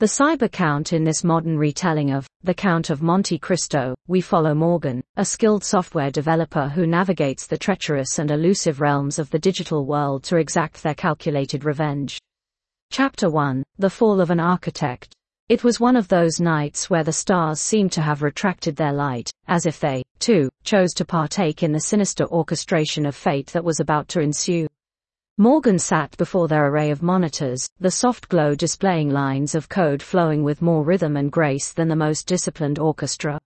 The cyber count in this modern retelling of The Count of Monte Cristo, we follow Morgan, a skilled software developer who navigates the treacherous and elusive realms of the digital world to exact their calculated revenge. Chapter 1 The Fall of an Architect. It was one of those nights where the stars seemed to have retracted their light, as if they, too, chose to partake in the sinister orchestration of fate that was about to ensue. Morgan sat before their array of monitors, the soft glow displaying lines of code flowing with more rhythm and grace than the most disciplined orchestra.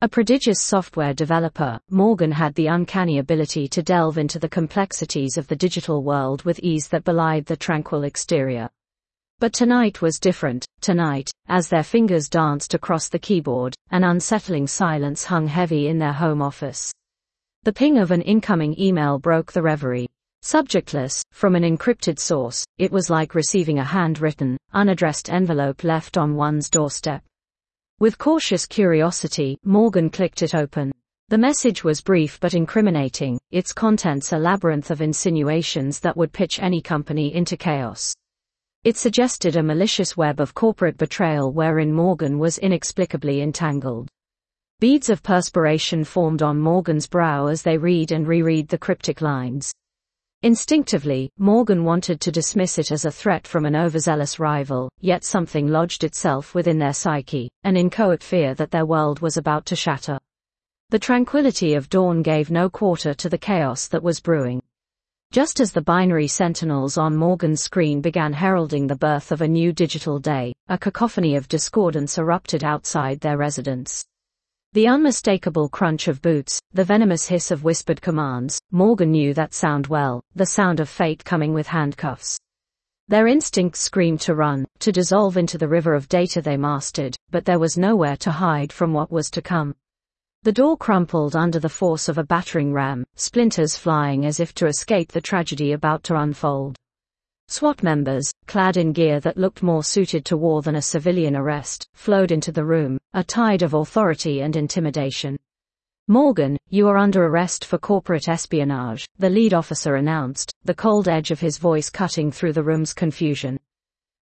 A prodigious software developer, Morgan had the uncanny ability to delve into the complexities of the digital world with ease that belied the tranquil exterior. But tonight was different. Tonight, as their fingers danced across the keyboard, an unsettling silence hung heavy in their home office. The ping of an incoming email broke the reverie. Subjectless, from an encrypted source, it was like receiving a handwritten, unaddressed envelope left on one's doorstep. With cautious curiosity, Morgan clicked it open. The message was brief but incriminating, its contents a labyrinth of insinuations that would pitch any company into chaos. It suggested a malicious web of corporate betrayal wherein Morgan was inexplicably entangled. Beads of perspiration formed on Morgan's brow as they read and reread the cryptic lines. Instinctively, Morgan wanted to dismiss it as a threat from an overzealous rival, yet something lodged itself within their psyche, an inchoate fear that their world was about to shatter. The tranquility of dawn gave no quarter to the chaos that was brewing. Just as the binary sentinels on Morgan's screen began heralding the birth of a new digital day, a cacophony of discordance erupted outside their residence. The unmistakable crunch of boots, the venomous hiss of whispered commands, Morgan knew that sound well, the sound of fate coming with handcuffs. Their instincts screamed to run, to dissolve into the river of data they mastered, but there was nowhere to hide from what was to come. The door crumpled under the force of a battering ram, splinters flying as if to escape the tragedy about to unfold. SWAT members, clad in gear that looked more suited to war than a civilian arrest, flowed into the room, a tide of authority and intimidation. Morgan, you are under arrest for corporate espionage, the lead officer announced, the cold edge of his voice cutting through the room's confusion.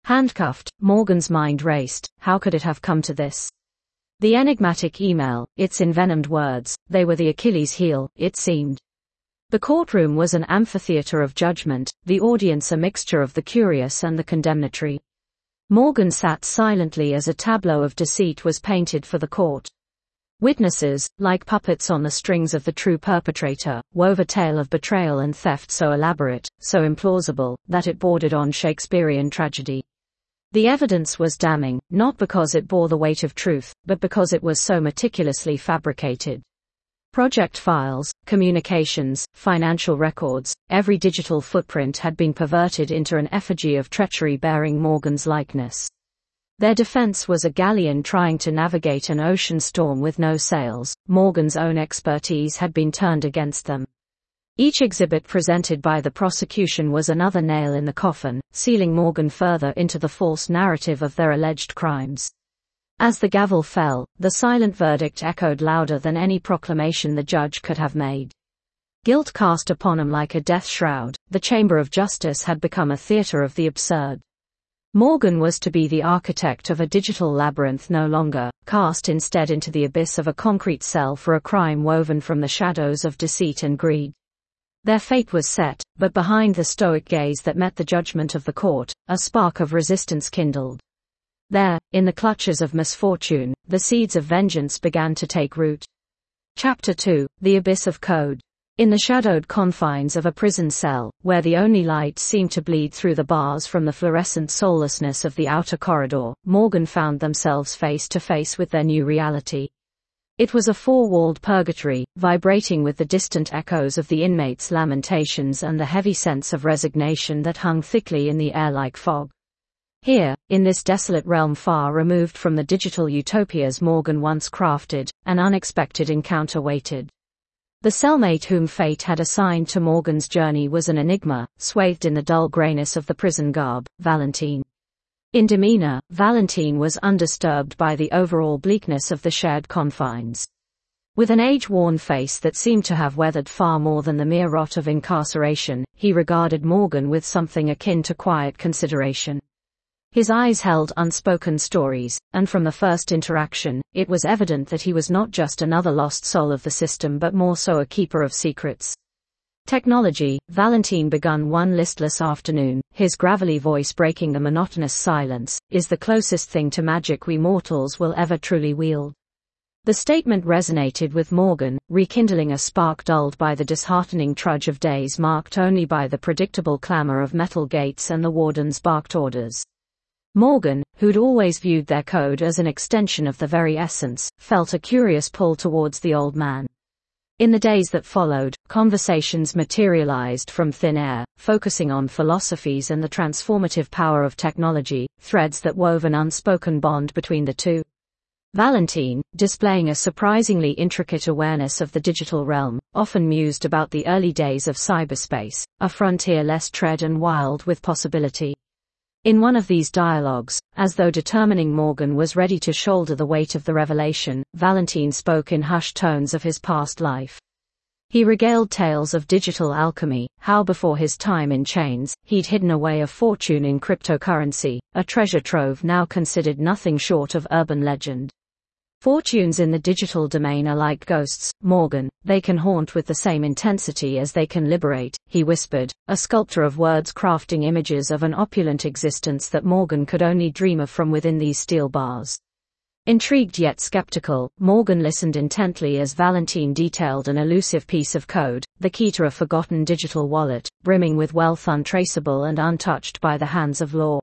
Handcuffed, Morgan's mind raced, how could it have come to this? The enigmatic email, its envenomed words, they were the Achilles heel, it seemed. The courtroom was an amphitheater of judgment, the audience a mixture of the curious and the condemnatory. Morgan sat silently as a tableau of deceit was painted for the court. Witnesses, like puppets on the strings of the true perpetrator, wove a tale of betrayal and theft so elaborate, so implausible, that it bordered on Shakespearean tragedy. The evidence was damning, not because it bore the weight of truth, but because it was so meticulously fabricated. Project files, communications, financial records, every digital footprint had been perverted into an effigy of treachery bearing Morgan's likeness. Their defense was a galleon trying to navigate an ocean storm with no sails. Morgan's own expertise had been turned against them. Each exhibit presented by the prosecution was another nail in the coffin, sealing Morgan further into the false narrative of their alleged crimes. As the gavel fell, the silent verdict echoed louder than any proclamation the judge could have made. Guilt cast upon him like a death shroud, the chamber of justice had become a theater of the absurd. Morgan was to be the architect of a digital labyrinth no longer, cast instead into the abyss of a concrete cell for a crime woven from the shadows of deceit and greed. Their fate was set, but behind the stoic gaze that met the judgment of the court, a spark of resistance kindled. There, in the clutches of misfortune, the seeds of vengeance began to take root. Chapter 2 The Abyss of Code. In the shadowed confines of a prison cell, where the only light seemed to bleed through the bars from the fluorescent soullessness of the outer corridor, Morgan found themselves face to face with their new reality. It was a four-walled purgatory, vibrating with the distant echoes of the inmates' lamentations and the heavy sense of resignation that hung thickly in the air like fog. Here, in this desolate realm far removed from the digital utopias Morgan once crafted, an unexpected encounter waited. The cellmate whom fate had assigned to Morgan's journey was an enigma, swathed in the dull grayness of the prison garb, Valentine. In demeanor, Valentine was undisturbed by the overall bleakness of the shared confines. With an age-worn face that seemed to have weathered far more than the mere rot of incarceration, he regarded Morgan with something akin to quiet consideration. His eyes held unspoken stories, and from the first interaction, it was evident that he was not just another lost soul of the system but more so a keeper of secrets. Technology, Valentine begun one listless afternoon, his gravelly voice breaking the monotonous silence, is the closest thing to magic we mortals will ever truly wield. The statement resonated with Morgan, rekindling a spark dulled by the disheartening trudge of days marked only by the predictable clamor of metal gates and the warden's barked orders. Morgan, who'd always viewed their code as an extension of the very essence, felt a curious pull towards the old man. In the days that followed, conversations materialized from thin air, focusing on philosophies and the transformative power of technology, threads that wove an unspoken bond between the two. Valentine, displaying a surprisingly intricate awareness of the digital realm, often mused about the early days of cyberspace, a frontier less tread and wild with possibility. In one of these dialogues, as though determining Morgan was ready to shoulder the weight of the revelation, Valentine spoke in hushed tones of his past life. He regaled tales of digital alchemy, how before his time in chains, he'd hidden away a fortune in cryptocurrency, a treasure trove now considered nothing short of urban legend. Fortunes in the digital domain are like ghosts, Morgan, they can haunt with the same intensity as they can liberate, he whispered, a sculptor of words crafting images of an opulent existence that Morgan could only dream of from within these steel bars. Intrigued yet skeptical, Morgan listened intently as Valentine detailed an elusive piece of code, the key to a forgotten digital wallet, brimming with wealth untraceable and untouched by the hands of law.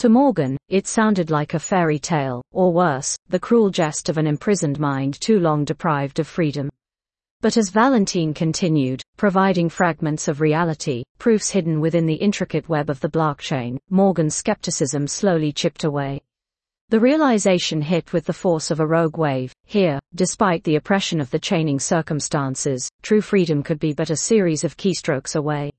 To Morgan, it sounded like a fairy tale, or worse, the cruel jest of an imprisoned mind too long deprived of freedom. But as Valentine continued, providing fragments of reality, proofs hidden within the intricate web of the blockchain, Morgan's skepticism slowly chipped away. The realization hit with the force of a rogue wave. Here, despite the oppression of the chaining circumstances, true freedom could be but a series of keystrokes away.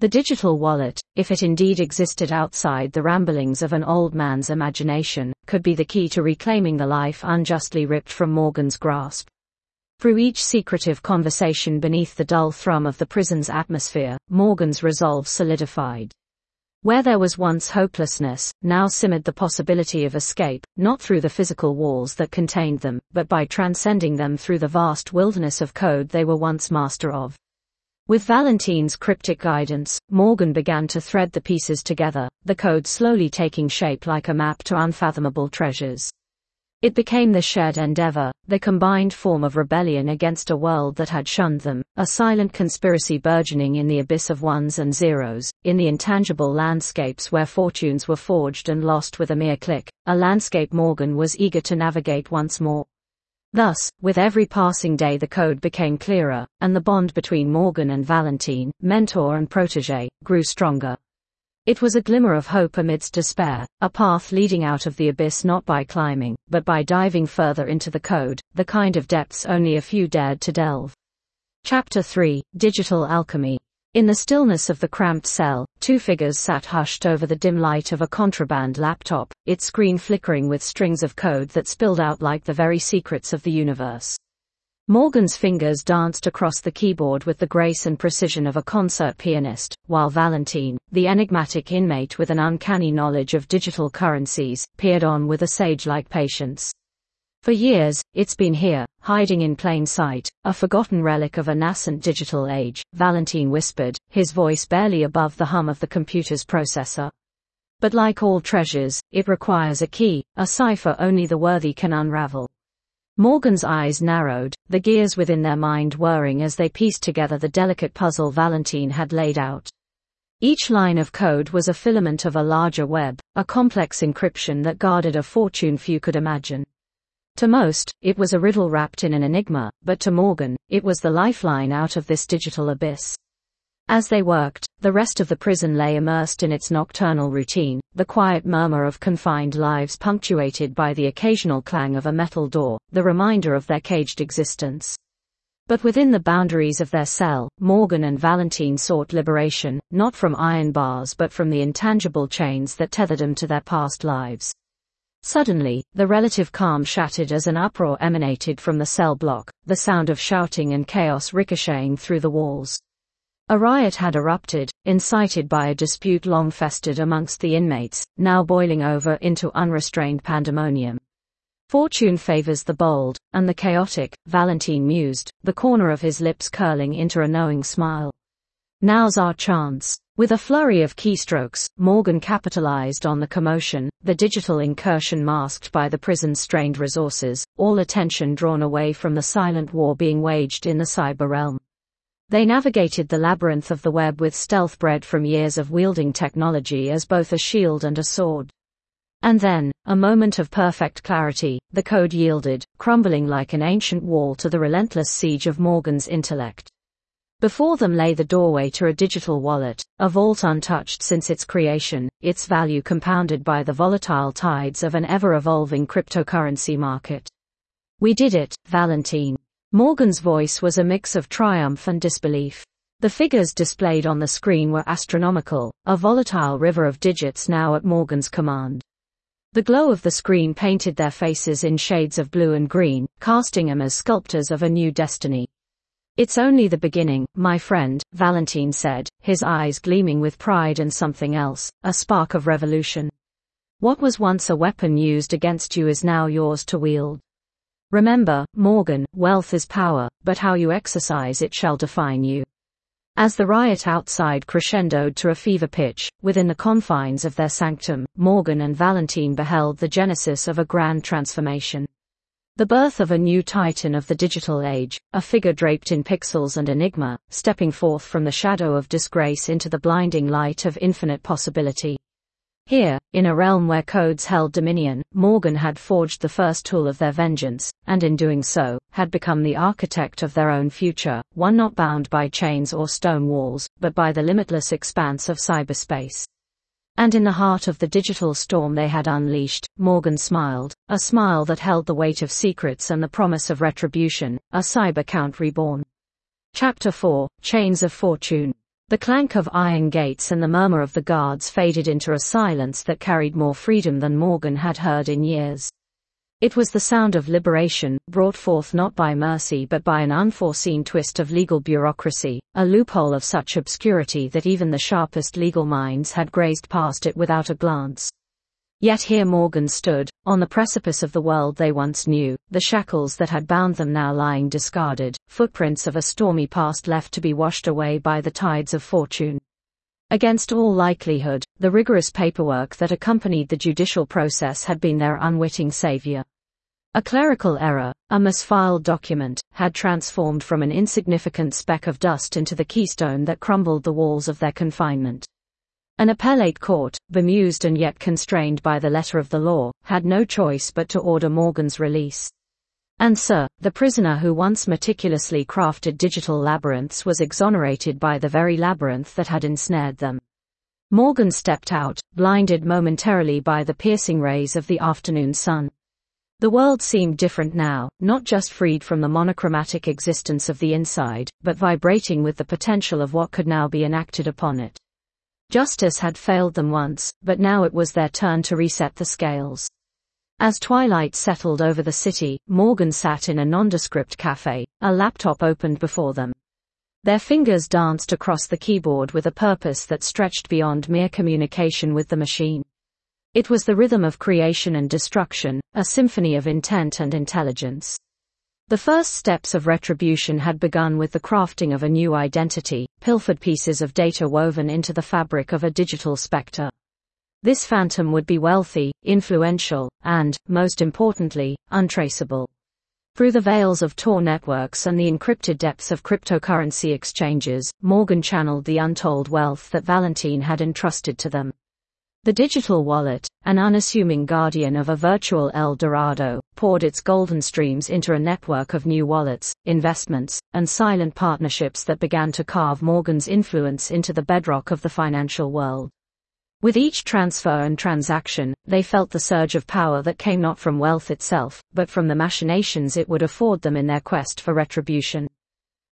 The digital wallet, if it indeed existed outside the ramblings of an old man's imagination, could be the key to reclaiming the life unjustly ripped from Morgan's grasp. Through each secretive conversation beneath the dull thrum of the prison's atmosphere, Morgan's resolve solidified. Where there was once hopelessness, now simmered the possibility of escape, not through the physical walls that contained them, but by transcending them through the vast wilderness of code they were once master of. With Valentine's cryptic guidance, Morgan began to thread the pieces together, the code slowly taking shape like a map to unfathomable treasures. It became the shared endeavor, the combined form of rebellion against a world that had shunned them, a silent conspiracy burgeoning in the abyss of ones and zeros, in the intangible landscapes where fortunes were forged and lost with a mere click, a landscape Morgan was eager to navigate once more. Thus, with every passing day the code became clearer, and the bond between Morgan and Valentine, mentor and protege, grew stronger. It was a glimmer of hope amidst despair, a path leading out of the abyss not by climbing, but by diving further into the code, the kind of depths only a few dared to delve. Chapter 3 Digital Alchemy in the stillness of the cramped cell, two figures sat hushed over the dim light of a contraband laptop, its screen flickering with strings of code that spilled out like the very secrets of the universe. Morgan's fingers danced across the keyboard with the grace and precision of a concert pianist, while Valentine, the enigmatic inmate with an uncanny knowledge of digital currencies, peered on with a sage-like patience. For years, it's been here, hiding in plain sight, a forgotten relic of a nascent digital age, Valentine whispered, his voice barely above the hum of the computer's processor. But like all treasures, it requires a key, a cipher only the worthy can unravel. Morgan's eyes narrowed, the gears within their mind whirring as they pieced together the delicate puzzle Valentine had laid out. Each line of code was a filament of a larger web, a complex encryption that guarded a fortune few could imagine. To most, it was a riddle wrapped in an enigma, but to Morgan, it was the lifeline out of this digital abyss. As they worked, the rest of the prison lay immersed in its nocturnal routine, the quiet murmur of confined lives punctuated by the occasional clang of a metal door, the reminder of their caged existence. But within the boundaries of their cell, Morgan and Valentine sought liberation, not from iron bars but from the intangible chains that tethered them to their past lives. Suddenly, the relative calm shattered as an uproar emanated from the cell block, the sound of shouting and chaos ricocheting through the walls. A riot had erupted, incited by a dispute long festered amongst the inmates, now boiling over into unrestrained pandemonium. Fortune favors the bold, and the chaotic, Valentine mused, the corner of his lips curling into a knowing smile. Now's our chance. With a flurry of keystrokes, Morgan capitalized on the commotion, the digital incursion masked by the prison's strained resources, all attention drawn away from the silent war being waged in the cyber realm. They navigated the labyrinth of the web with stealth bred from years of wielding technology as both a shield and a sword. And then, a moment of perfect clarity, the code yielded, crumbling like an ancient wall to the relentless siege of Morgan's intellect. Before them lay the doorway to a digital wallet, a vault untouched since its creation, its value compounded by the volatile tides of an ever-evolving cryptocurrency market. We did it, Valentine. Morgan's voice was a mix of triumph and disbelief. The figures displayed on the screen were astronomical, a volatile river of digits now at Morgan's command. The glow of the screen painted their faces in shades of blue and green, casting them as sculptors of a new destiny. It's only the beginning, my friend, Valentine said, his eyes gleaming with pride and something else, a spark of revolution. What was once a weapon used against you is now yours to wield. Remember, Morgan, wealth is power, but how you exercise it shall define you. As the riot outside crescendoed to a fever pitch, within the confines of their sanctum, Morgan and Valentine beheld the genesis of a grand transformation. The birth of a new titan of the digital age, a figure draped in pixels and enigma, stepping forth from the shadow of disgrace into the blinding light of infinite possibility. Here, in a realm where codes held dominion, Morgan had forged the first tool of their vengeance, and in doing so, had become the architect of their own future, one not bound by chains or stone walls, but by the limitless expanse of cyberspace. And in the heart of the digital storm they had unleashed, Morgan smiled, a smile that held the weight of secrets and the promise of retribution, a cyber count reborn. Chapter 4 Chains of Fortune the clank of iron gates and the murmur of the guards faded into a silence that carried more freedom than Morgan had heard in years. It was the sound of liberation, brought forth not by mercy but by an unforeseen twist of legal bureaucracy, a loophole of such obscurity that even the sharpest legal minds had grazed past it without a glance. Yet here Morgan stood, on the precipice of the world they once knew, the shackles that had bound them now lying discarded, footprints of a stormy past left to be washed away by the tides of fortune. Against all likelihood, the rigorous paperwork that accompanied the judicial process had been their unwitting savior. A clerical error, a misfiled document, had transformed from an insignificant speck of dust into the keystone that crumbled the walls of their confinement. An appellate court, bemused and yet constrained by the letter of the law, had no choice but to order Morgan's release. And sir, the prisoner who once meticulously crafted digital labyrinths was exonerated by the very labyrinth that had ensnared them. Morgan stepped out, blinded momentarily by the piercing rays of the afternoon sun. The world seemed different now, not just freed from the monochromatic existence of the inside, but vibrating with the potential of what could now be enacted upon it. Justice had failed them once, but now it was their turn to reset the scales. As twilight settled over the city, Morgan sat in a nondescript cafe, a laptop opened before them. Their fingers danced across the keyboard with a purpose that stretched beyond mere communication with the machine. It was the rhythm of creation and destruction, a symphony of intent and intelligence. The first steps of retribution had begun with the crafting of a new identity, pilfered pieces of data woven into the fabric of a digital spectre. This phantom would be wealthy, influential, and, most importantly, untraceable. Through the veils of Tor networks and the encrypted depths of cryptocurrency exchanges, Morgan channeled the untold wealth that Valentine had entrusted to them. The digital wallet, an unassuming guardian of a virtual El Dorado, poured its golden streams into a network of new wallets, investments, and silent partnerships that began to carve Morgan's influence into the bedrock of the financial world. With each transfer and transaction, they felt the surge of power that came not from wealth itself, but from the machinations it would afford them in their quest for retribution.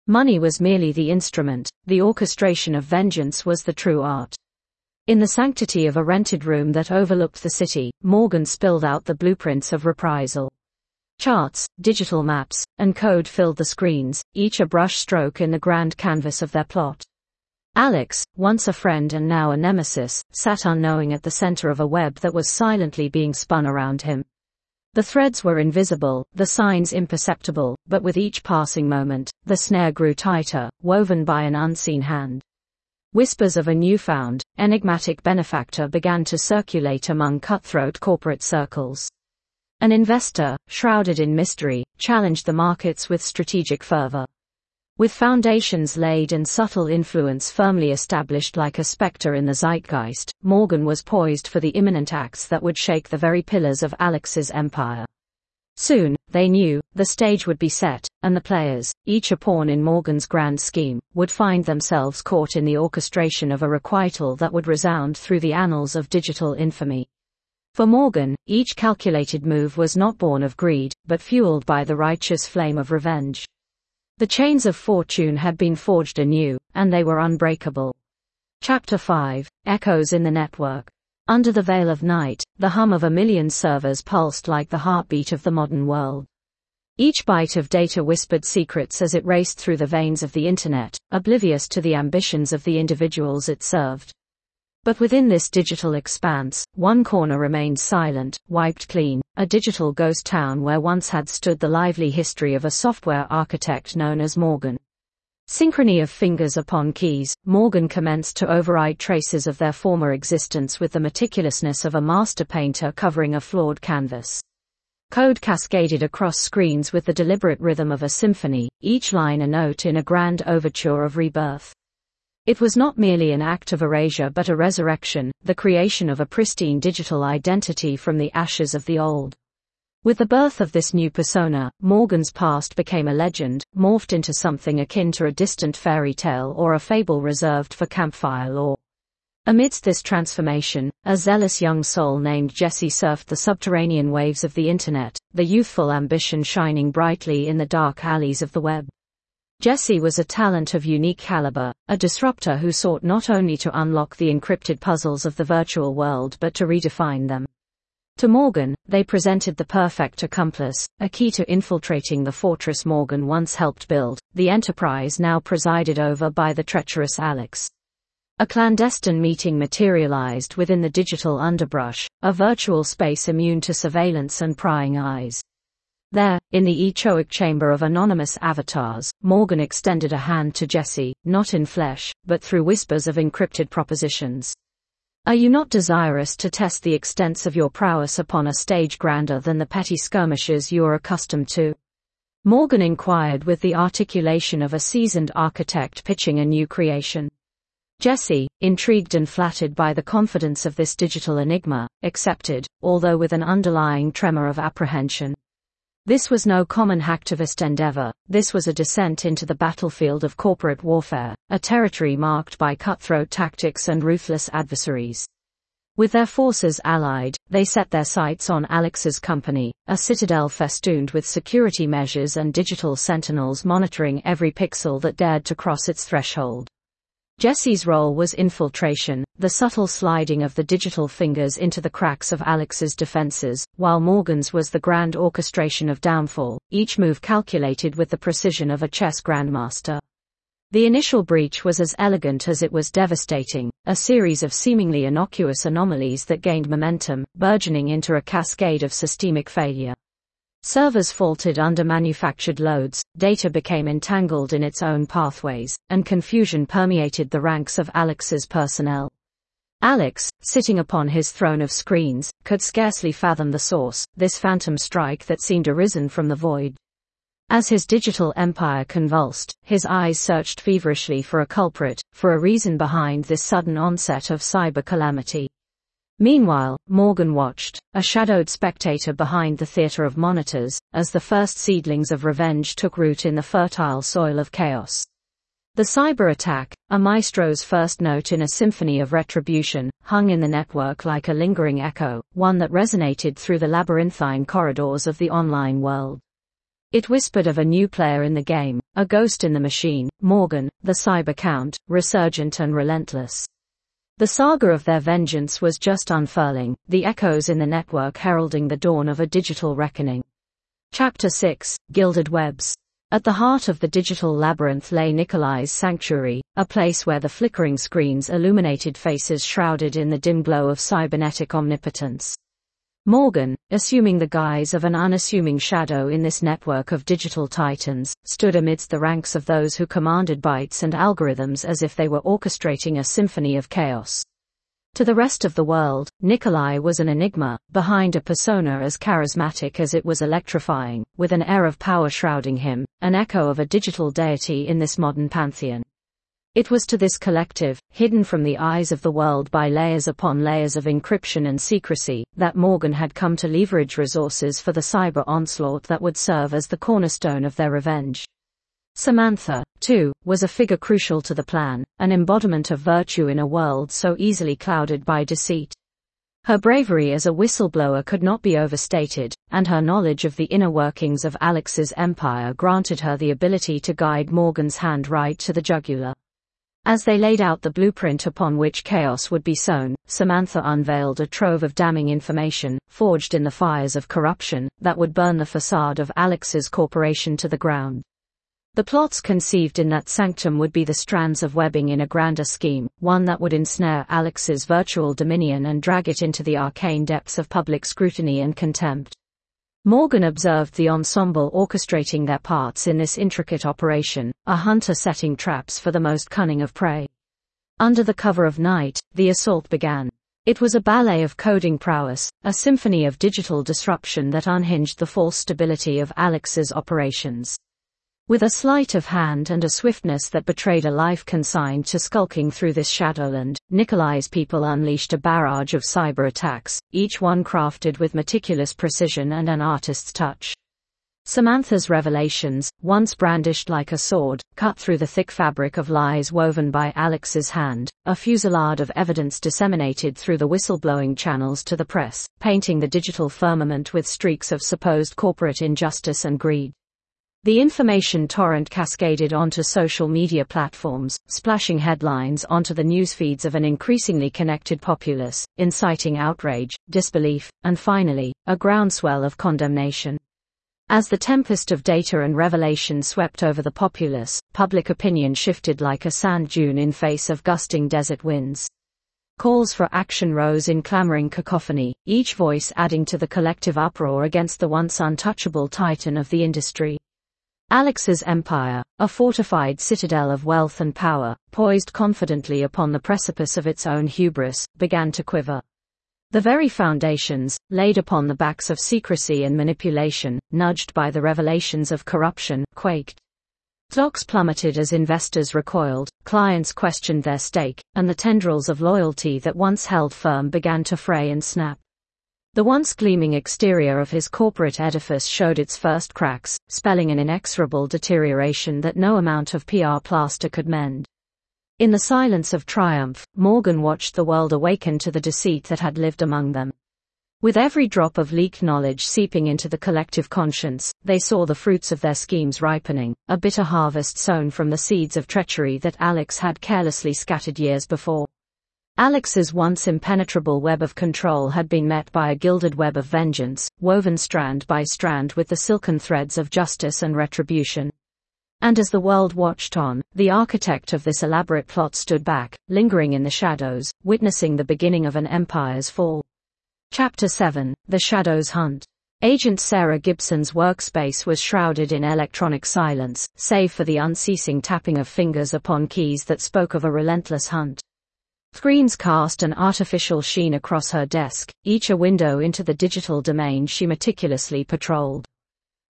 Money was merely the instrument, the orchestration of vengeance was the true art. In the sanctity of a rented room that overlooked the city, Morgan spilled out the blueprints of reprisal. Charts, digital maps, and code filled the screens, each a brush stroke in the grand canvas of their plot. Alex, once a friend and now a nemesis, sat unknowing at the center of a web that was silently being spun around him. The threads were invisible, the signs imperceptible, but with each passing moment, the snare grew tighter, woven by an unseen hand. Whispers of a newfound, enigmatic benefactor began to circulate among cutthroat corporate circles. An investor, shrouded in mystery, challenged the markets with strategic fervor. With foundations laid and subtle influence firmly established like a specter in the zeitgeist, Morgan was poised for the imminent acts that would shake the very pillars of Alex's empire. Soon, they knew, the stage would be set, and the players, each a pawn in Morgan's grand scheme, would find themselves caught in the orchestration of a requital that would resound through the annals of digital infamy. For Morgan, each calculated move was not born of greed, but fueled by the righteous flame of revenge. The chains of fortune had been forged anew, and they were unbreakable. Chapter 5 Echoes in the Network. Under the veil of night, the hum of a million servers pulsed like the heartbeat of the modern world. Each byte of data whispered secrets as it raced through the veins of the internet, oblivious to the ambitions of the individuals it served. But within this digital expanse, one corner remained silent, wiped clean, a digital ghost town where once had stood the lively history of a software architect known as Morgan. Synchrony of fingers upon keys, Morgan commenced to override traces of their former existence with the meticulousness of a master painter covering a flawed canvas. Code cascaded across screens with the deliberate rhythm of a symphony, each line a note in a grand overture of rebirth. It was not merely an act of erasure but a resurrection, the creation of a pristine digital identity from the ashes of the old. With the birth of this new persona, Morgan's past became a legend, morphed into something akin to a distant fairy tale or a fable reserved for campfire lore. Amidst this transformation, a zealous young soul named Jesse surfed the subterranean waves of the internet, the youthful ambition shining brightly in the dark alleys of the web. Jesse was a talent of unique caliber, a disruptor who sought not only to unlock the encrypted puzzles of the virtual world but to redefine them. To Morgan, they presented the perfect accomplice, a key to infiltrating the fortress Morgan once helped build, the enterprise now presided over by the treacherous Alex. A clandestine meeting materialized within the digital underbrush, a virtual space immune to surveillance and prying eyes. There, in the echoic chamber of anonymous avatars, Morgan extended a hand to Jesse, not in flesh, but through whispers of encrypted propositions. Are you not desirous to test the extents of your prowess upon a stage grander than the petty skirmishes you are accustomed to? Morgan inquired with the articulation of a seasoned architect pitching a new creation. Jesse, intrigued and flattered by the confidence of this digital enigma, accepted, although with an underlying tremor of apprehension. This was no common hacktivist endeavor, this was a descent into the battlefield of corporate warfare, a territory marked by cutthroat tactics and ruthless adversaries. With their forces allied, they set their sights on Alex's company, a citadel festooned with security measures and digital sentinels monitoring every pixel that dared to cross its threshold. Jesse's role was infiltration, the subtle sliding of the digital fingers into the cracks of Alex's defenses, while Morgan's was the grand orchestration of downfall, each move calculated with the precision of a chess grandmaster. The initial breach was as elegant as it was devastating, a series of seemingly innocuous anomalies that gained momentum, burgeoning into a cascade of systemic failure. Servers faltered under manufactured loads, data became entangled in its own pathways, and confusion permeated the ranks of Alex's personnel. Alex, sitting upon his throne of screens, could scarcely fathom the source, this phantom strike that seemed arisen from the void. As his digital empire convulsed, his eyes searched feverishly for a culprit, for a reason behind this sudden onset of cyber calamity. Meanwhile, Morgan watched, a shadowed spectator behind the theater of monitors, as the first seedlings of revenge took root in the fertile soil of chaos. The cyber attack, a maestro's first note in a symphony of retribution, hung in the network like a lingering echo, one that resonated through the labyrinthine corridors of the online world. It whispered of a new player in the game, a ghost in the machine, Morgan, the cyber count, resurgent and relentless. The saga of their vengeance was just unfurling, the echoes in the network heralding the dawn of a digital reckoning. Chapter 6 Gilded Webs At the heart of the digital labyrinth lay Nikolai's sanctuary, a place where the flickering screens illuminated faces shrouded in the dim glow of cybernetic omnipotence. Morgan, assuming the guise of an unassuming shadow in this network of digital titans, stood amidst the ranks of those who commanded bytes and algorithms as if they were orchestrating a symphony of chaos. To the rest of the world, Nikolai was an enigma, behind a persona as charismatic as it was electrifying, with an air of power shrouding him, an echo of a digital deity in this modern pantheon. It was to this collective, hidden from the eyes of the world by layers upon layers of encryption and secrecy, that Morgan had come to leverage resources for the cyber onslaught that would serve as the cornerstone of their revenge. Samantha, too, was a figure crucial to the plan, an embodiment of virtue in a world so easily clouded by deceit. Her bravery as a whistleblower could not be overstated, and her knowledge of the inner workings of Alex's empire granted her the ability to guide Morgan's hand right to the jugular. As they laid out the blueprint upon which chaos would be sown, Samantha unveiled a trove of damning information, forged in the fires of corruption, that would burn the facade of Alex's corporation to the ground. The plots conceived in that sanctum would be the strands of webbing in a grander scheme, one that would ensnare Alex's virtual dominion and drag it into the arcane depths of public scrutiny and contempt. Morgan observed the ensemble orchestrating their parts in this intricate operation, a hunter setting traps for the most cunning of prey. Under the cover of night, the assault began. It was a ballet of coding prowess, a symphony of digital disruption that unhinged the false stability of Alex's operations. With a sleight of hand and a swiftness that betrayed a life consigned to skulking through this shadowland, Nikolai's people unleashed a barrage of cyber attacks, each one crafted with meticulous precision and an artist's touch. Samantha's revelations, once brandished like a sword, cut through the thick fabric of lies woven by Alex's hand, a fusillade of evidence disseminated through the whistleblowing channels to the press, painting the digital firmament with streaks of supposed corporate injustice and greed. The information torrent cascaded onto social media platforms, splashing headlines onto the news feeds of an increasingly connected populace, inciting outrage, disbelief, and finally, a groundswell of condemnation. As the tempest of data and revelation swept over the populace, public opinion shifted like a sand dune in face of gusting desert winds. Calls for action rose in clamoring cacophony, each voice adding to the collective uproar against the once untouchable titan of the industry. Alex's empire, a fortified citadel of wealth and power, poised confidently upon the precipice of its own hubris, began to quiver. The very foundations, laid upon the backs of secrecy and manipulation, nudged by the revelations of corruption, quaked. Stocks plummeted as investors recoiled, clients questioned their stake, and the tendrils of loyalty that once held firm began to fray and snap. The once gleaming exterior of his corporate edifice showed its first cracks, spelling an inexorable deterioration that no amount of PR plaster could mend. In the silence of triumph, Morgan watched the world awaken to the deceit that had lived among them. With every drop of leaked knowledge seeping into the collective conscience, they saw the fruits of their schemes ripening, a bitter harvest sown from the seeds of treachery that Alex had carelessly scattered years before. Alex's once impenetrable web of control had been met by a gilded web of vengeance, woven strand by strand with the silken threads of justice and retribution. And as the world watched on, the architect of this elaborate plot stood back, lingering in the shadows, witnessing the beginning of an empire's fall. Chapter 7 The Shadows Hunt. Agent Sarah Gibson's workspace was shrouded in electronic silence, save for the unceasing tapping of fingers upon keys that spoke of a relentless hunt. Screens cast an artificial sheen across her desk, each a window into the digital domain she meticulously patrolled.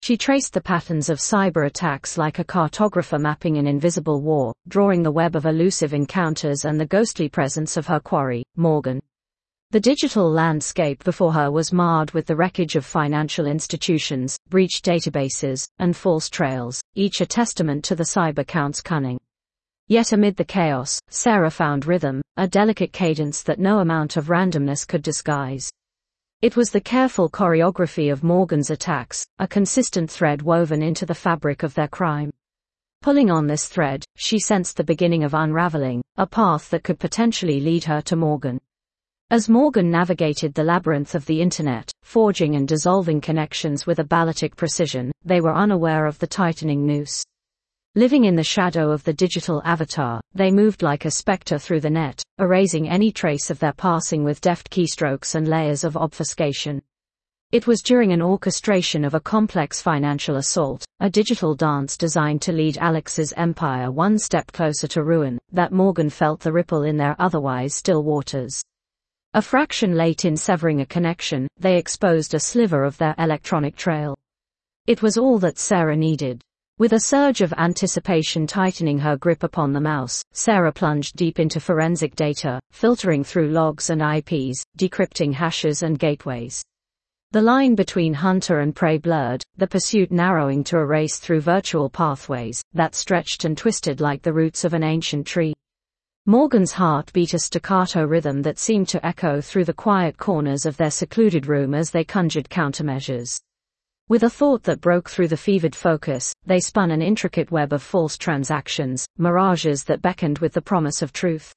She traced the patterns of cyber attacks like a cartographer mapping an invisible war, drawing the web of elusive encounters and the ghostly presence of her quarry, Morgan. The digital landscape before her was marred with the wreckage of financial institutions, breached databases, and false trails, each a testament to the cyber count's cunning. Yet amid the chaos, Sarah found rhythm, a delicate cadence that no amount of randomness could disguise. It was the careful choreography of Morgan's attacks, a consistent thread woven into the fabric of their crime. Pulling on this thread, she sensed the beginning of unraveling, a path that could potentially lead her to Morgan. As Morgan navigated the labyrinth of the internet, forging and dissolving connections with a ballistic precision, they were unaware of the tightening noose. Living in the shadow of the digital avatar, they moved like a specter through the net, erasing any trace of their passing with deft keystrokes and layers of obfuscation. It was during an orchestration of a complex financial assault, a digital dance designed to lead Alex's empire one step closer to ruin, that Morgan felt the ripple in their otherwise still waters. A fraction late in severing a connection, they exposed a sliver of their electronic trail. It was all that Sarah needed. With a surge of anticipation tightening her grip upon the mouse, Sarah plunged deep into forensic data, filtering through logs and IPs, decrypting hashes and gateways. The line between hunter and prey blurred, the pursuit narrowing to a race through virtual pathways that stretched and twisted like the roots of an ancient tree. Morgan's heart beat a staccato rhythm that seemed to echo through the quiet corners of their secluded room as they conjured countermeasures. With a thought that broke through the fevered focus, they spun an intricate web of false transactions, mirages that beckoned with the promise of truth.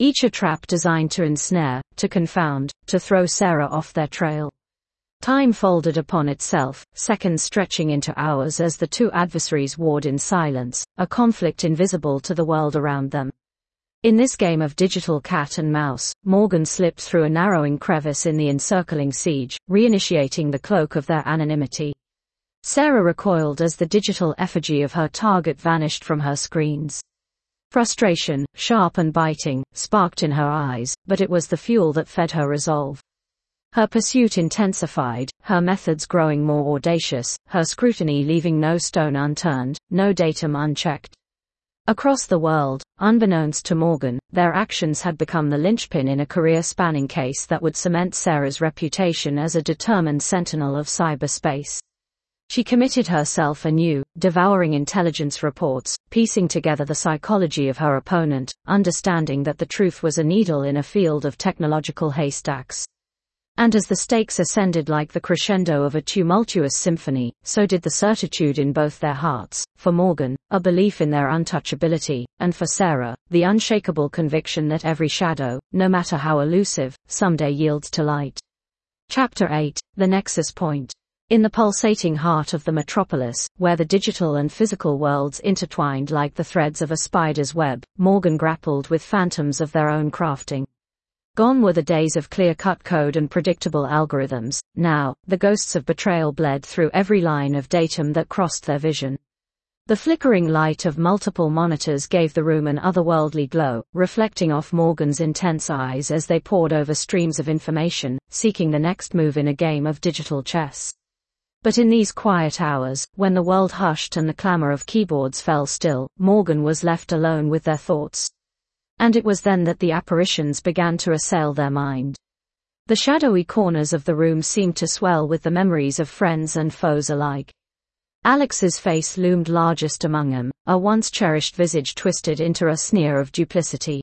Each a trap designed to ensnare, to confound, to throw Sarah off their trail. Time folded upon itself, seconds stretching into hours as the two adversaries warred in silence, a conflict invisible to the world around them. In this game of digital cat and mouse, Morgan slipped through a narrowing crevice in the encircling siege, reinitiating the cloak of their anonymity. Sarah recoiled as the digital effigy of her target vanished from her screens. Frustration, sharp and biting, sparked in her eyes, but it was the fuel that fed her resolve. Her pursuit intensified, her methods growing more audacious, her scrutiny leaving no stone unturned, no datum unchecked. Across the world, unbeknownst to Morgan, their actions had become the linchpin in a career-spanning case that would cement Sarah's reputation as a determined sentinel of cyberspace. She committed herself anew, devouring intelligence reports, piecing together the psychology of her opponent, understanding that the truth was a needle in a field of technological haystacks. And as the stakes ascended like the crescendo of a tumultuous symphony, so did the certitude in both their hearts, for Morgan, a belief in their untouchability, and for Sarah, the unshakable conviction that every shadow, no matter how elusive, someday yields to light. Chapter 8 The Nexus Point. In the pulsating heart of the metropolis, where the digital and physical worlds intertwined like the threads of a spider's web, Morgan grappled with phantoms of their own crafting. Gone were the days of clear-cut code and predictable algorithms, now, the ghosts of betrayal bled through every line of datum that crossed their vision. The flickering light of multiple monitors gave the room an otherworldly glow, reflecting off Morgan's intense eyes as they pored over streams of information, seeking the next move in a game of digital chess. But in these quiet hours, when the world hushed and the clamor of keyboards fell still, Morgan was left alone with their thoughts. And it was then that the apparitions began to assail their mind. The shadowy corners of the room seemed to swell with the memories of friends and foes alike. Alex's face loomed largest among them, a once cherished visage twisted into a sneer of duplicity.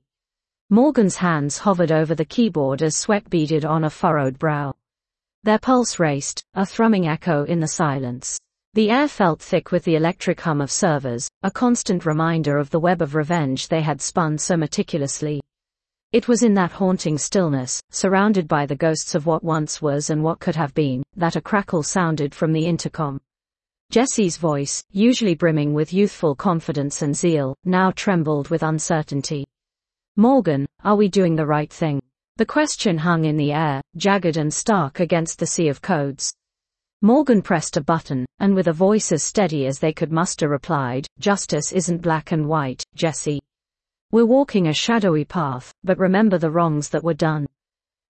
Morgan's hands hovered over the keyboard as sweat beaded on a furrowed brow. Their pulse raced, a thrumming echo in the silence. The air felt thick with the electric hum of servers, a constant reminder of the web of revenge they had spun so meticulously. It was in that haunting stillness, surrounded by the ghosts of what once was and what could have been, that a crackle sounded from the intercom. Jesse's voice, usually brimming with youthful confidence and zeal, now trembled with uncertainty. Morgan, are we doing the right thing? The question hung in the air, jagged and stark against the sea of codes. Morgan pressed a button, and with a voice as steady as they could muster replied, Justice isn't black and white, Jesse. We're walking a shadowy path, but remember the wrongs that were done.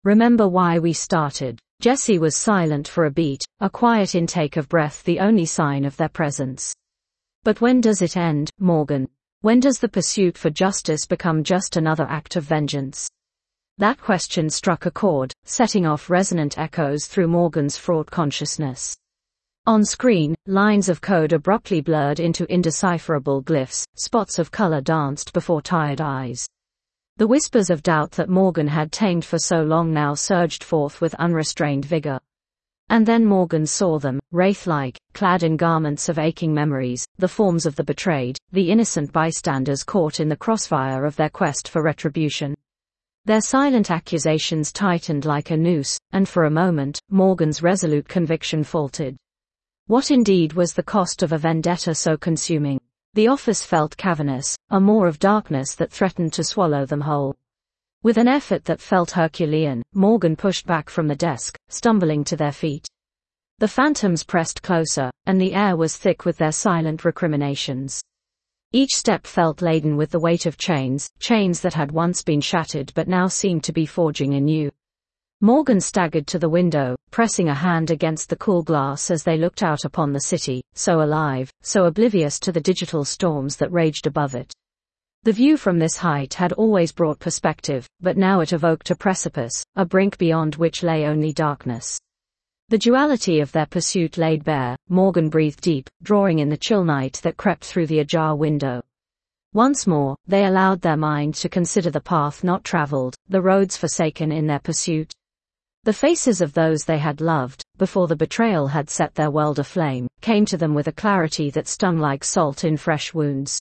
Remember why we started. Jesse was silent for a beat, a quiet intake of breath the only sign of their presence. But when does it end, Morgan? When does the pursuit for justice become just another act of vengeance? That question struck a chord, setting off resonant echoes through Morgan's fraught consciousness. On screen, lines of code abruptly blurred into indecipherable glyphs, spots of color danced before tired eyes. The whispers of doubt that Morgan had tamed for so long now surged forth with unrestrained vigor. And then Morgan saw them, wraith-like, clad in garments of aching memories, the forms of the betrayed, the innocent bystanders caught in the crossfire of their quest for retribution. Their silent accusations tightened like a noose, and for a moment, Morgan's resolute conviction faltered. What indeed was the cost of a vendetta so consuming? The office felt cavernous, a maw of darkness that threatened to swallow them whole. With an effort that felt Herculean, Morgan pushed back from the desk, stumbling to their feet. The phantoms pressed closer, and the air was thick with their silent recriminations. Each step felt laden with the weight of chains, chains that had once been shattered but now seemed to be forging anew. Morgan staggered to the window, pressing a hand against the cool glass as they looked out upon the city, so alive, so oblivious to the digital storms that raged above it. The view from this height had always brought perspective, but now it evoked a precipice, a brink beyond which lay only darkness. The duality of their pursuit laid bare, Morgan breathed deep, drawing in the chill night that crept through the ajar window. Once more, they allowed their mind to consider the path not traveled, the roads forsaken in their pursuit. The faces of those they had loved, before the betrayal had set their world aflame, came to them with a clarity that stung like salt in fresh wounds.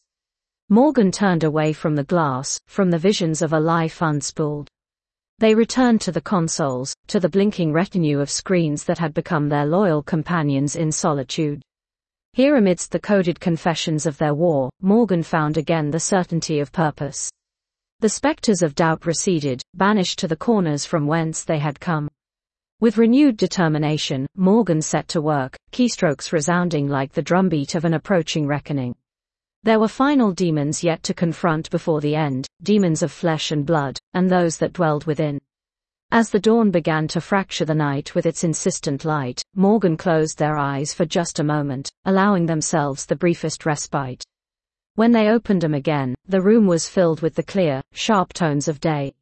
Morgan turned away from the glass, from the visions of a life unspooled. They returned to the consoles, to the blinking retinue of screens that had become their loyal companions in solitude. Here amidst the coded confessions of their war, Morgan found again the certainty of purpose. The specters of doubt receded, banished to the corners from whence they had come. With renewed determination, Morgan set to work, keystrokes resounding like the drumbeat of an approaching reckoning. There were final demons yet to confront before the end, demons of flesh and blood, and those that dwelled within. As the dawn began to fracture the night with its insistent light, Morgan closed their eyes for just a moment, allowing themselves the briefest respite. When they opened them again, the room was filled with the clear, sharp tones of day.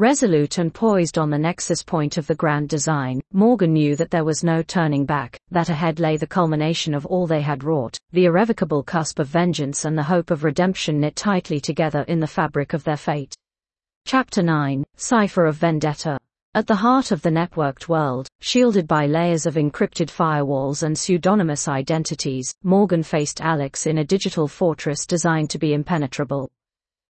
Resolute and poised on the nexus point of the grand design, Morgan knew that there was no turning back, that ahead lay the culmination of all they had wrought, the irrevocable cusp of vengeance and the hope of redemption knit tightly together in the fabric of their fate. Chapter 9 Cipher of Vendetta at the heart of the networked world, shielded by layers of encrypted firewalls and pseudonymous identities, Morgan faced Alex in a digital fortress designed to be impenetrable.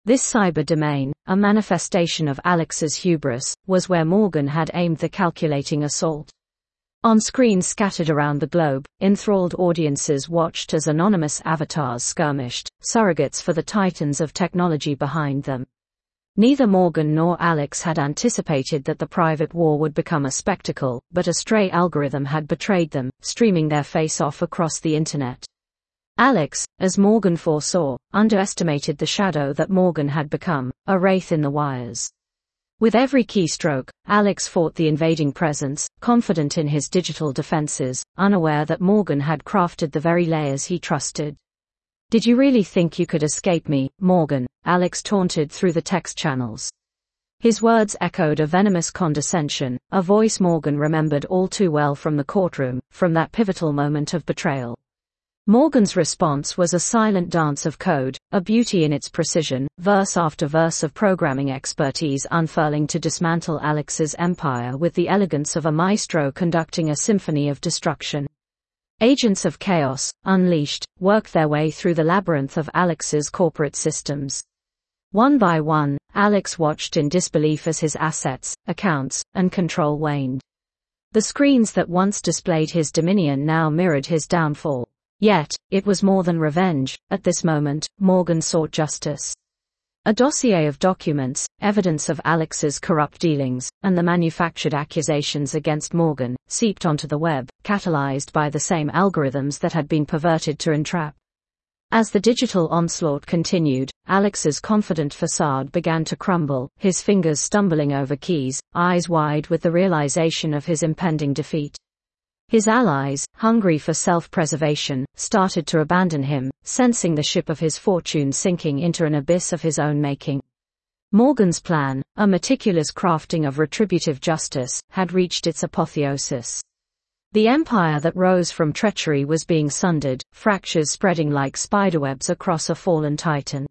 This cyber domain, a manifestation of Alex's hubris, was where Morgan had aimed the calculating assault. On screens scattered around the globe, enthralled audiences watched as anonymous avatars skirmished, surrogates for the titans of technology behind them. Neither Morgan nor Alex had anticipated that the private war would become a spectacle, but a stray algorithm had betrayed them, streaming their face off across the internet. Alex, as Morgan foresaw, underestimated the shadow that Morgan had become, a wraith in the wires. With every keystroke, Alex fought the invading presence, confident in his digital defenses, unaware that Morgan had crafted the very layers he trusted. Did you really think you could escape me, Morgan? Alex taunted through the text channels. His words echoed a venomous condescension, a voice Morgan remembered all too well from the courtroom, from that pivotal moment of betrayal. Morgan's response was a silent dance of code, a beauty in its precision, verse after verse of programming expertise unfurling to dismantle Alex's empire with the elegance of a maestro conducting a symphony of destruction. Agents of chaos, unleashed, worked their way through the labyrinth of Alex's corporate systems. One by one, Alex watched in disbelief as his assets, accounts, and control waned. The screens that once displayed his dominion now mirrored his downfall. Yet, it was more than revenge. At this moment, Morgan sought justice. A dossier of documents, evidence of Alex's corrupt dealings, and the manufactured accusations against Morgan, seeped onto the web, catalyzed by the same algorithms that had been perverted to entrap. As the digital onslaught continued, Alex's confident facade began to crumble, his fingers stumbling over keys, eyes wide with the realization of his impending defeat. His allies, hungry for self-preservation, started to abandon him, sensing the ship of his fortune sinking into an abyss of his own making. Morgan's plan, a meticulous crafting of retributive justice, had reached its apotheosis. The empire that rose from treachery was being sundered, fractures spreading like spiderwebs across a fallen titan.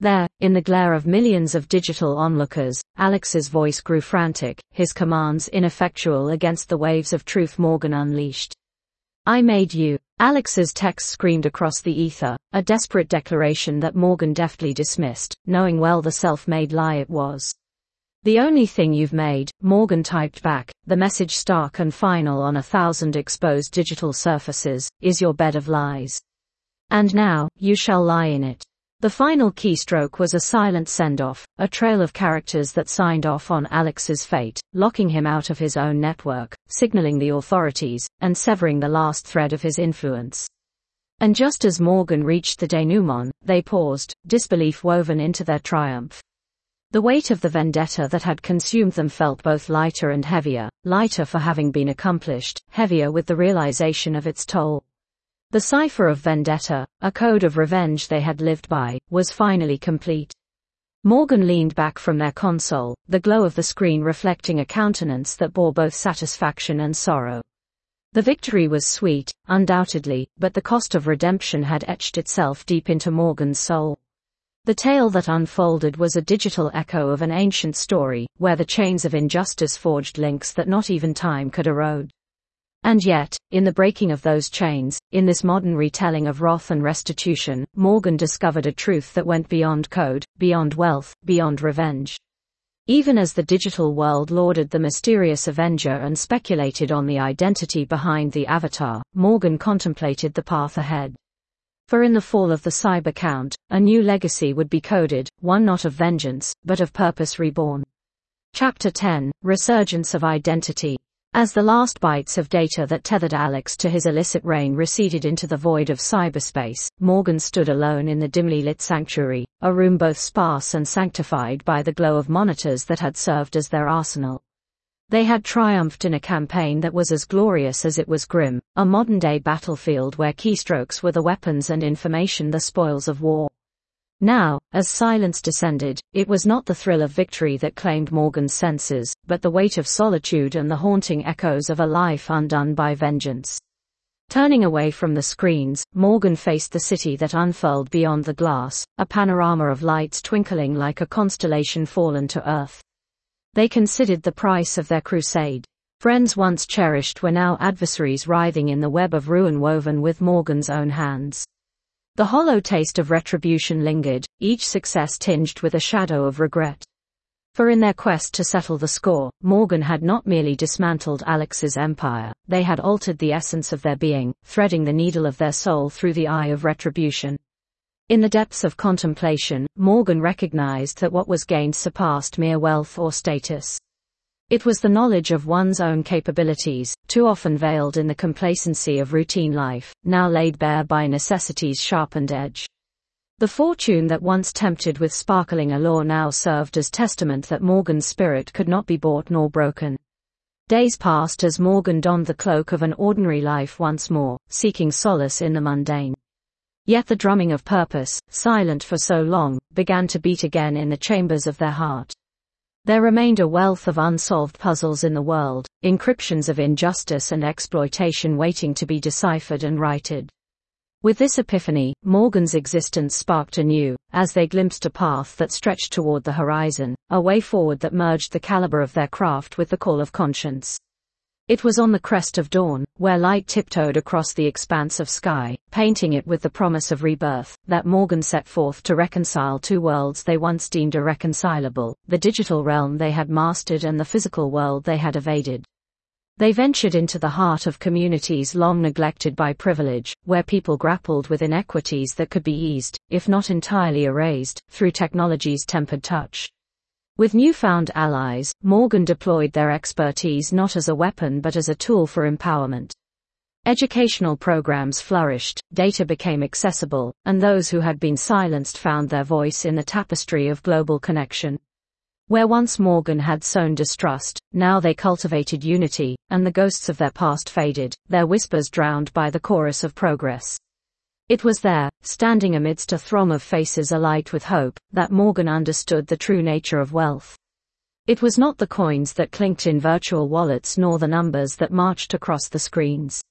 There, in the glare of millions of digital onlookers, Alex's voice grew frantic, his commands ineffectual against the waves of truth Morgan unleashed. I made you. Alex's text screamed across the ether, a desperate declaration that Morgan deftly dismissed, knowing well the self-made lie it was. The only thing you've made, Morgan typed back, the message stark and final on a thousand exposed digital surfaces, is your bed of lies. And now, you shall lie in it. The final keystroke was a silent send-off, a trail of characters that signed off on Alex's fate, locking him out of his own network, signaling the authorities, and severing the last thread of his influence. And just as Morgan reached the denouement, they paused, disbelief woven into their triumph. The weight of the vendetta that had consumed them felt both lighter and heavier, lighter for having been accomplished, heavier with the realization of its toll. The cipher of vendetta, a code of revenge they had lived by, was finally complete. Morgan leaned back from their console, the glow of the screen reflecting a countenance that bore both satisfaction and sorrow. The victory was sweet, undoubtedly, but the cost of redemption had etched itself deep into Morgan's soul. The tale that unfolded was a digital echo of an ancient story, where the chains of injustice forged links that not even time could erode. And yet, in the breaking of those chains, in this modern retelling of wrath and restitution, Morgan discovered a truth that went beyond code, beyond wealth, beyond revenge. Even as the digital world lauded the mysterious Avenger and speculated on the identity behind the avatar, Morgan contemplated the path ahead. For in the fall of the cyber count, a new legacy would be coded, one not of vengeance, but of purpose reborn. Chapter 10 Resurgence of Identity as the last bytes of data that tethered Alex to his illicit reign receded into the void of cyberspace, Morgan stood alone in the dimly lit sanctuary, a room both sparse and sanctified by the glow of monitors that had served as their arsenal. They had triumphed in a campaign that was as glorious as it was grim, a modern-day battlefield where keystrokes were the weapons and information the spoils of war. Now, as silence descended, it was not the thrill of victory that claimed Morgan's senses, but the weight of solitude and the haunting echoes of a life undone by vengeance. Turning away from the screens, Morgan faced the city that unfurled beyond the glass, a panorama of lights twinkling like a constellation fallen to earth. They considered the price of their crusade. Friends once cherished were now adversaries writhing in the web of ruin woven with Morgan's own hands. The hollow taste of retribution lingered, each success tinged with a shadow of regret. For in their quest to settle the score, Morgan had not merely dismantled Alex's empire, they had altered the essence of their being, threading the needle of their soul through the eye of retribution. In the depths of contemplation, Morgan recognized that what was gained surpassed mere wealth or status. It was the knowledge of one's own capabilities, too often veiled in the complacency of routine life, now laid bare by necessity's sharpened edge. The fortune that once tempted with sparkling allure now served as testament that Morgan's spirit could not be bought nor broken. Days passed as Morgan donned the cloak of an ordinary life once more, seeking solace in the mundane. Yet the drumming of purpose, silent for so long, began to beat again in the chambers of their heart. There remained a wealth of unsolved puzzles in the world, encryptions of injustice and exploitation waiting to be deciphered and righted. With this epiphany, Morgan's existence sparked anew, as they glimpsed a path that stretched toward the horizon, a way forward that merged the caliber of their craft with the call of conscience. It was on the crest of dawn, where light tiptoed across the expanse of sky, painting it with the promise of rebirth, that Morgan set forth to reconcile two worlds they once deemed irreconcilable, the digital realm they had mastered and the physical world they had evaded. They ventured into the heart of communities long neglected by privilege, where people grappled with inequities that could be eased, if not entirely erased, through technology's tempered touch. With newfound allies, Morgan deployed their expertise not as a weapon but as a tool for empowerment. Educational programs flourished, data became accessible, and those who had been silenced found their voice in the tapestry of global connection. Where once Morgan had sown distrust, now they cultivated unity, and the ghosts of their past faded, their whispers drowned by the chorus of progress. It was there, standing amidst a throng of faces alight with hope, that Morgan understood the true nature of wealth. It was not the coins that clinked in virtual wallets nor the numbers that marched across the screens.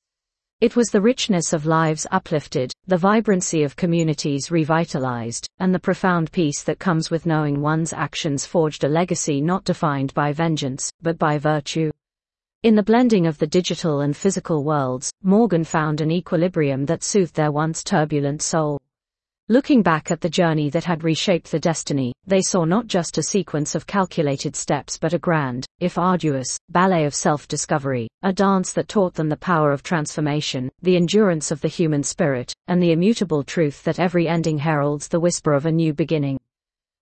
It was the richness of lives uplifted, the vibrancy of communities revitalized, and the profound peace that comes with knowing one's actions forged a legacy not defined by vengeance, but by virtue. In the blending of the digital and physical worlds, Morgan found an equilibrium that soothed their once turbulent soul. Looking back at the journey that had reshaped the destiny, they saw not just a sequence of calculated steps but a grand, if arduous, ballet of self-discovery, a dance that taught them the power of transformation, the endurance of the human spirit, and the immutable truth that every ending heralds the whisper of a new beginning.